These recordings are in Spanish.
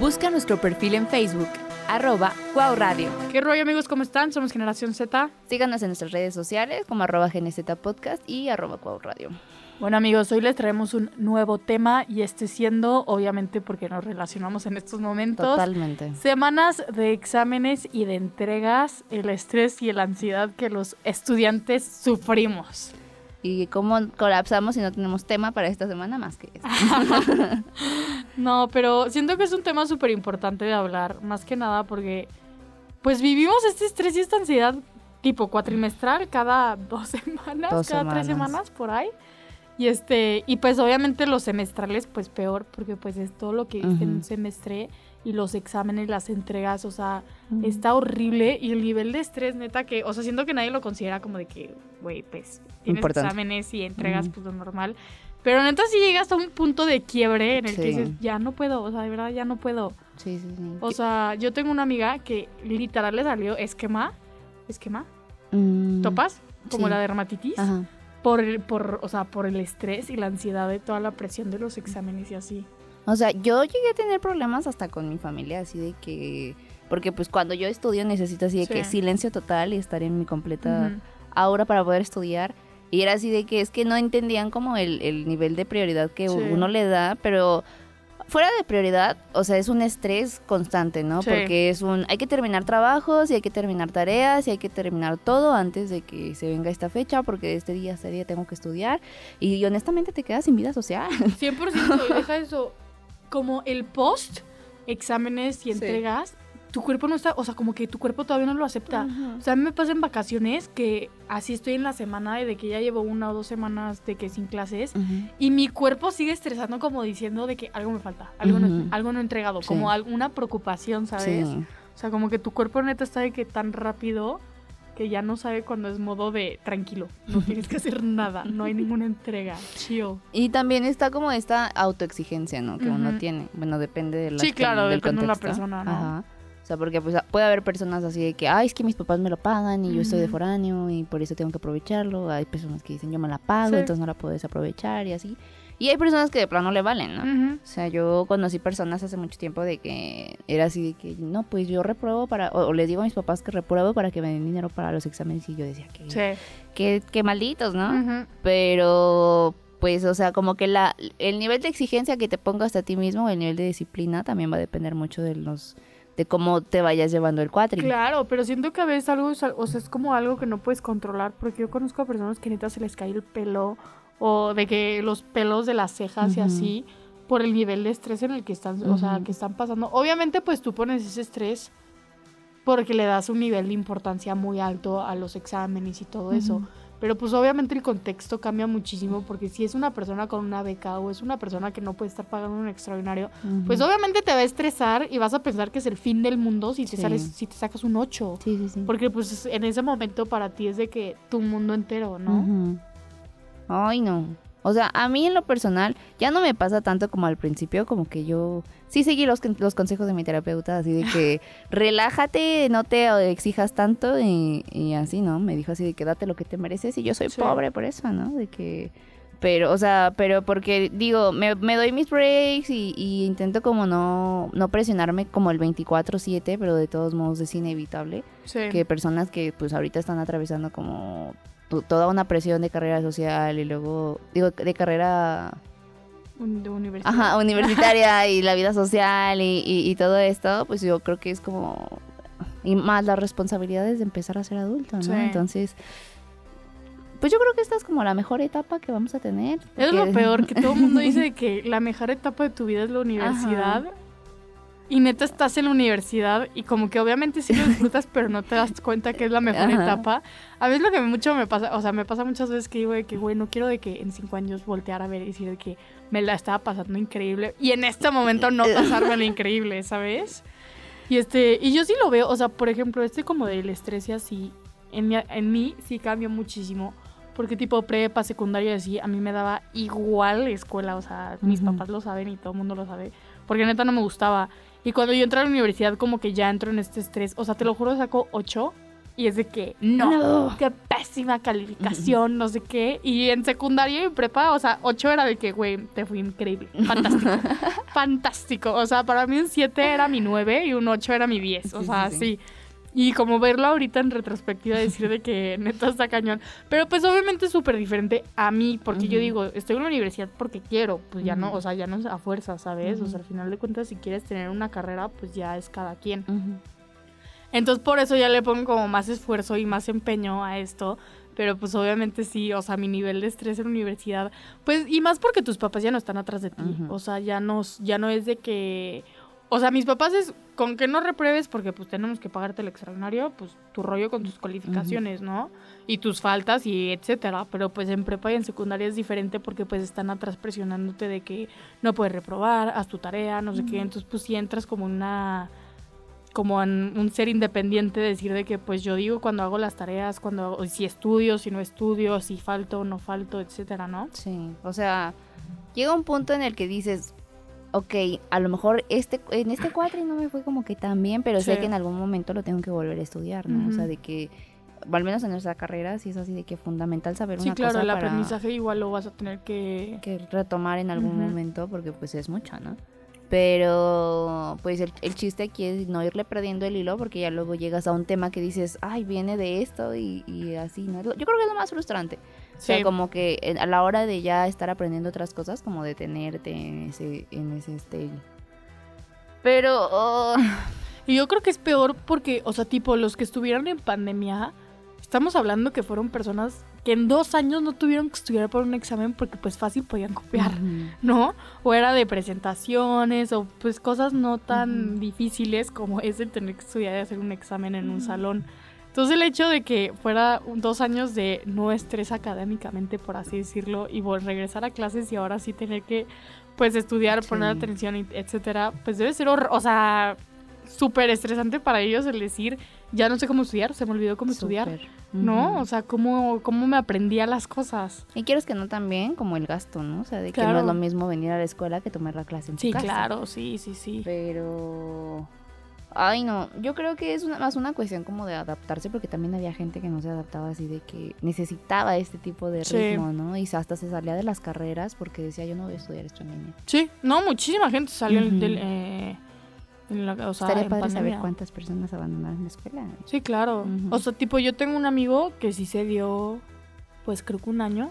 Busca nuestro perfil en Facebook, arroba Cuau Radio. ¿Qué rollo amigos? ¿Cómo están? Somos Generación Z. Síganos en nuestras redes sociales como arroba GNZ Podcast y arroba Cuau Radio. Bueno amigos, hoy les traemos un nuevo tema y este siendo, obviamente porque nos relacionamos en estos momentos, Totalmente. semanas de exámenes y de entregas, el estrés y la ansiedad que los estudiantes sufrimos. ¿Y cómo colapsamos si no tenemos tema para esta semana más que este? No, pero siento que es un tema súper importante de hablar, más que nada porque pues vivimos este estrés y esta ansiedad tipo cuatrimestral cada dos semanas, Dos cada tres semanas por ahí. Y este, y pues obviamente los semestrales, pues peor, porque pues es todo lo que viste en un semestre y los exámenes, las entregas, o sea, está horrible y el nivel de estrés, neta, que, o sea, siento que nadie lo considera como de que, güey, pues tienes Importante. exámenes y entregas, pues lo normal. Pero neta sí llegas a un punto de quiebre en el que dices, ya no puedo, o sea, de verdad ya no puedo. Sí, sí, sí. O sea, yo tengo una amiga que literal le salió esquema, esquema, Mm, topas, como sí. la dermatitis, Ajá. Por, el- por, o sea, por el estrés y la ansiedad de toda la presión de los exámenes y así. O sea, yo llegué a tener problemas hasta con mi familia, así de que... Porque pues cuando yo estudio necesito así de Sí. que silencio total y estar en mi completa Ujú. aura para poder estudiar. Y era así de que es que no entendían como el, el nivel de prioridad que Sí. uno le da, pero fuera de prioridad, o sea, es un estrés constante, ¿no? Sí. Porque es un, hay que terminar trabajos y hay que terminar tareas y hay que terminar todo antes de que se venga esta fecha, porque este día este día tengo que estudiar. Y honestamente te quedas sin vida social. 100% y deja eso. Como el post, exámenes y Sí. Tu cuerpo no está, o sea, como que tu cuerpo todavía no lo acepta. O sea, a mí me pasa en vacaciones que así estoy en la semana de que ya llevo una o dos semanas de que sin clases Ujú. y mi cuerpo sigue estresando como diciendo de que algo me falta, algo, no, algo no he entregado, Sí. como alguna preocupación, ¿sabes? Sí. O sea, como que tu cuerpo neta está de que tan rápido que ya no sabe cuando es modo de tranquilo, no tienes que hacer nada, no hay ninguna entrega, chill. Y también está como esta autoexigencia, ¿no? Que uno tiene. Bueno, depende de la Sí, claro, del depende de la persona, ¿no? Ajá. O sea, porque pues puede haber personas así de que, ay, es que mis papás me lo pagan y yo estoy de foráneo y por eso tengo que aprovecharlo. Hay personas que dicen, yo me la pago, Sí. entonces no la puedo desaprovechar y así. Y hay personas que de plano le valen, ¿no? O sea, yo conocí personas hace mucho tiempo de que era así de que, no, pues yo repruebo para, o, o les digo a mis papás que repruebo para que me den dinero para los exámenes y yo decía que, Sí. que, que malditos, ¿no? Ujú. Pero, pues, o sea, como que la, el nivel de exigencia que te pongas a ti mismo, el nivel de disciplina, también va a depender mucho de los, de cómo te vayas llevando el cuatri. Claro, pero siento que a veces algo, o sea, es como algo que no puedes controlar, porque yo conozco a personas que neta se les cae el pelo, o de que los pelos de las cejas y así, por el nivel de estrés en el que están, o sea, que están pasando. Obviamente, pues tú pones ese estrés porque le das un nivel de importancia muy alto a los exámenes y todo eso. Pero pues obviamente el contexto cambia muchísimo porque si es una persona con una beca o es una persona que no puede estar pagando un extraordinario, pues obviamente te va a estresar y vas a pensar que es el fin del mundo si te Sí. sales, si te sacas un 8. Sí, sí, sí. Porque pues en ese momento para ti es de que tu mundo entero, ¿no? Ay, no. O sea, a mí en lo personal ya no me pasa tanto como al principio, como que yo sí seguí los, los consejos de mi terapeuta, así de que relájate, no te exijas tanto y, y así, ¿no? Me dijo así de que date lo que te mereces y yo soy Sí. pobre por eso, ¿no? De que... Pero, o sea, pero porque digo, me, me doy mis breaks y, y intento como no, no presionarme como el 24/7, pero de todos modos es inevitable Sí. que personas que pues ahorita están atravesando como toda una presión de carrera social y luego digo de carrera Un- de universidad. ajá, universitaria y la vida social y, y- y todo esto pues yo creo que es como y más las responsabilidades de empezar a ser adulto ¿no? Sí. entonces pues yo creo que esta es como la mejor etapa que vamos a tener Es lo peor, que todo el mundo dice que la mejor etapa de tu vida es la universidad. Y neta estás en la universidad y como que obviamente sí lo disfrutas, pero no te das cuenta que es la mejor Ajá. etapa. A veces lo que mucho me pasa, o sea, me pasa muchas veces que digo de que, güey, no quiero de que en cinco años voltear a ver y decir de que me la estaba pasando increíble y en este momento no pasarme lo increíble, ¿sabes? Y este, y yo sí lo veo, o sea, por ejemplo, este como del estrés y así, en, mi- en mí sí cambió muchísimo. Porque tipo prepa, secundaria así, a mí me daba igual la escuela, o sea, mis Ujú. papás lo saben y todo el mundo lo sabe. Porque neta no me gustaba. Y cuando yo entré a la universidad como que ya entro en este estrés, o sea, te lo juro, saco 8 y es de que no, qué pésima calificación, no sé qué. Y en secundaria y prepa, o sea, 8 era de que, güey, te fui increíble. Fantástico. fantástico. O sea, para mí un 7 era mi 9 y un 8 era mi 10. O sea, sí. Y como verlo ahorita en retrospectiva, decir de que neta está cañón. Pero pues obviamente es súper diferente a mí, porque yo digo, estoy en la universidad porque quiero, pues ya no, o sea, ya no es a fuerza, ¿sabes? O sea, al final de cuentas, si quieres tener una carrera, pues ya es cada quien. Entonces por eso ya le pongo como más esfuerzo y más empeño a esto. Pero pues obviamente sí, o sea, mi nivel de estrés en la universidad, pues, y más porque tus papás ya no están atrás de ti. O sea, ya no, ya no es de que. O sea, mis papás es con que no repruebes porque pues tenemos que pagarte el extraordinario, pues tu rollo con tus calificaciones, ¿no? Y tus faltas y etcétera. Pero pues en prepa y en secundaria es diferente porque pues están atrás presionándote de que no puedes reprobar, haz tu tarea, no sé qué. Entonces pues sí entras como una como en un ser independiente, decir de que pues yo digo cuando hago las tareas, cuando si estudio, si no estudio, si falto o no falto, etcétera, ¿no? Sí, o sea, llega un punto en el que dices, ok, a lo mejor este en este cuatri no me fue como que tan bien, pero sé que en algún momento lo tengo que volver a estudiar, ¿no? O sea, de que al menos en nuestra carrera sí es así de que fundamental saber una cosa Sí, claro, el aprendizaje igual lo vas a tener que que retomar en algún momento porque pues es mucho, ¿no? Pero pues el, chiste aquí es no irle perdiendo el hilo porque ya luego llegas a un tema que dices, ay, viene de esto y, así, ¿no? Yo creo que es lo más frustrante. O sea, como que a la hora de ya estar aprendiendo otras cosas, como detenerte en ese, en ese stage. Pero... Oh. Y yo creo que es peor porque, o sea, tipo, los que estuvieron en pandemia, estamos hablando que fueron personas que en dos años no tuvieron que estudiar por un examen porque pues fácil podían copiar, ¿no? O era de presentaciones o pues cosas no tan difíciles como es el tener que estudiar y hacer un examen en un salón. Entonces el hecho de que fuera dos años de no estrés académicamente, por así decirlo, y regresar a clases y ahora sí tener que pues estudiar, poner atención, etcétera, pues debe ser, o sea, súper estresante para ellos el decir, ya no sé cómo estudiar, se me olvidó cómo estudiar. ¿No? O sea, cómo, cómo me aprendía las cosas. Y quieres que no también, como el gasto, ¿no? O sea, de que no es lo mismo venir a la escuela que tomar la clase en sí, casa. Sí, claro, sí, sí, sí. Pero... Ay, no, yo creo que es más una cuestión como de adaptarse, porque también había gente que no se adaptaba así, de que necesitaba este tipo de ritmo, ¿no? Y hasta se salía de las carreras porque decía, yo no voy a estudiar esto en línea. Sí, no, muchísima gente salió del... Eh, o sea, Estaría padre saber cuántas personas abandonaron la escuela. Sí, claro. O sea, tipo, yo tengo un amigo que sí se dio, pues creo que un año.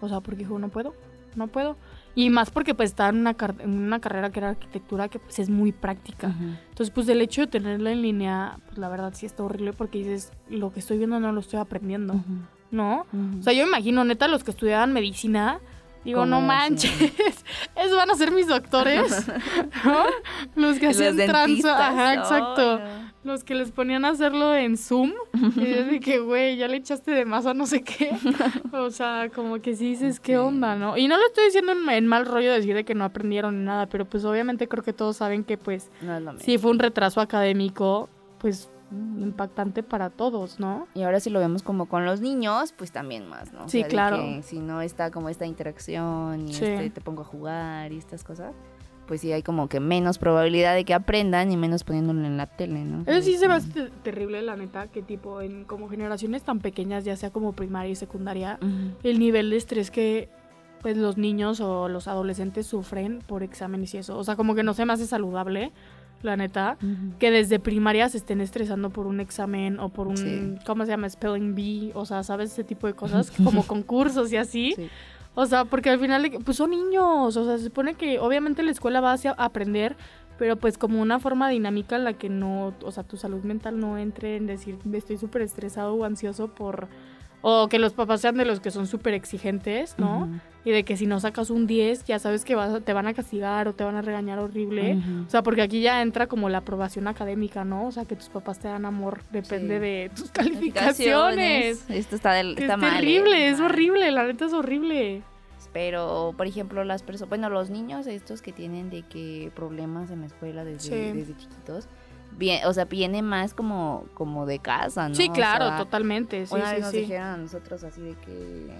O sea, porque dijo, no puedo, no puedo. Y más porque pues estaba en una, en una carrera que era arquitectura que pues es muy práctica. Entonces, pues el hecho de tenerla en línea, pues la verdad sí está horrible porque dices, lo que estoy viendo no lo estoy aprendiendo. ¿No? O sea, yo imagino, neta, los que estudiaban medicina Digo, no manches, esos van a ser mis doctores, Los que hacían trans, ajá, exacto. Los que les ponían a hacerlo en Zoom. Y yo dije, güey, ya le echaste de masa no sé qué. O sea, como que sí dices, ¿qué onda, no? Y no lo estoy diciendo en, mal rollo decir de que no aprendieron ni nada, pero pues obviamente creo que todos saben que pues sí fue un retraso académico, pues impactante para todos, ¿no? Y ahora si lo vemos como con los niños, pues también más, ¿no? Sí, claro. si no está como esta interacción y este, te pongo a jugar y estas cosas, pues sí hay como que menos probabilidad de que aprendan y menos poniéndolo en la tele, ¿no? Eso sí se me hace terrible, la neta, que tipo en como generaciones tan pequeñas, ya sea como primaria y secundaria, el nivel de estrés que pues los niños o los adolescentes sufren por exámenes y eso. O sea, como que no se me hace saludable la neta, que desde primaria se estén estresando por un examen o por un, ¿cómo se llama? Spelling bee, o sea, ¿sabes? Ese tipo de cosas, como concursos y así. O sea, porque al final, pues son niños, o sea, se supone que obviamente la escuela va a aprender, pero pues como una forma dinámica en la que no, o sea, tu salud mental no entre en decir, estoy súper estresado o ansioso por o que los papás sean de los que son súper exigentes, ¿no? Y de que si no sacas un 10, ya sabes que vas, te van a castigar o te van a regañar horrible. O sea, porque aquí ya entra como la aprobación académica, ¿no? O sea, que tus papás te dan amor, depende de tus calificaciones. Esto está, del, está es terrible, es horrible, la neta es horrible. Pero, por ejemplo, las personas, bueno, los niños estos que tienen de que problemas en la escuela desde, desde chiquitos, bien, o sea, viene más como, como de casa, ¿no? Sí, claro, totalmente. Sí, una sí, vez nos dijeron a nosotros así de que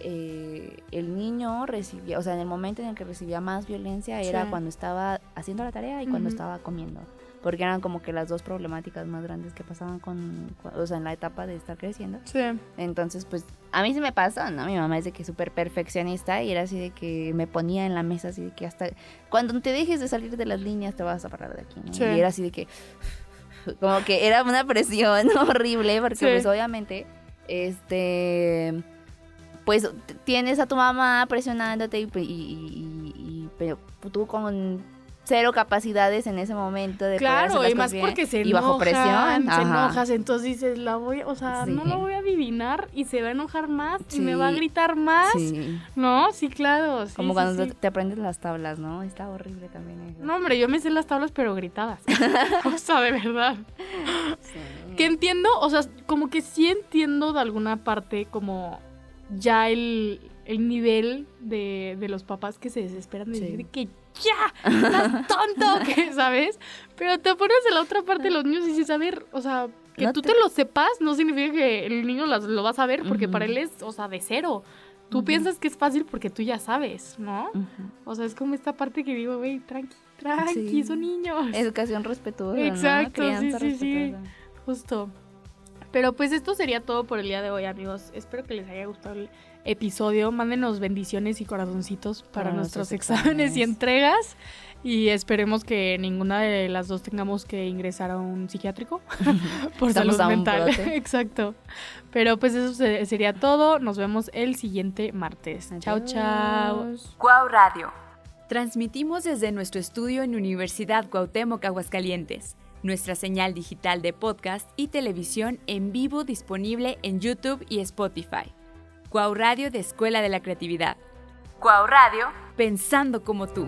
eh, el niño recibía, o sea, en el momento en el que recibía más violencia era cuando estaba haciendo la tarea y cuando estaba comiendo. Porque eran como que las dos problemáticas más grandes que pasaban con, o sea, en la etapa de estar creciendo. Sí. Entonces, pues, a mí sí me pasa, ¿no? Mi mamá es de que súper perfeccionista y era así de que me ponía en la mesa así de que hasta cuando te dejes de salir de las líneas te vas a parar de aquí, ¿no? Sí. Y era así de que como que era una presión horrible porque Sí. pues obviamente este pues tienes a tu mamá presionándote y, y- y- y- pero tú con cero capacidades en ese momento de poder hacer Claro, las y más bien porque se y bajo enojan, presión se ajá. enojas, entonces dices, la voy, o sea, no la voy a adivinar y se va a enojar más y me va a gritar más. Sí. No, sí, claro. Como cuando te aprendes las tablas, ¿no? Está horrible también eso. No, hombre, yo me sé las tablas, pero gritadas. o sea, de verdad. Sí. Que entiendo, o sea, como que sí entiendo de alguna parte como ya el, el nivel de, de los papás que se desesperan de Sí. decir que ya, estás tonto, que, ¿sabes? Pero te pones en la otra parte de los niños y dices, a ver, o sea, que No tú te- te... lo sepas no significa que el niño las- lo va a saber porque Ujú. para él es, o sea, de cero. Tú Ujú. piensas que es fácil porque tú ya sabes, ¿no? Ujú. O sea, es como esta parte que digo, güey, tranqui, tranqui, Sí. son niños. Educación respetuosa, ¿no? Exacto, sí, Crianza sí, sí. respetuosa. Justo. Pero pues esto sería todo por el día de hoy, amigos. Espero que les haya gustado el episodio. Mándenos bendiciones y corazoncitos para, Para nuestros, exámenes y entregas. Y esperemos que ninguna de las dos tengamos que ingresar a un psiquiátrico por Estamos salud mental. Exacto. Pero pues eso se- sería todo. Nos vemos el siguiente martes. Chao, chao. Adiós. Cuau Radio. Transmitimos desde nuestro estudio en Universidad Cuauhtémoc, Aguascalientes. Nuestra señal digital de podcast y televisión en vivo disponible en YouTube y Spotify. Cuau Radio de Escuela de la Creatividad. Cuau Radio, pensando como tú.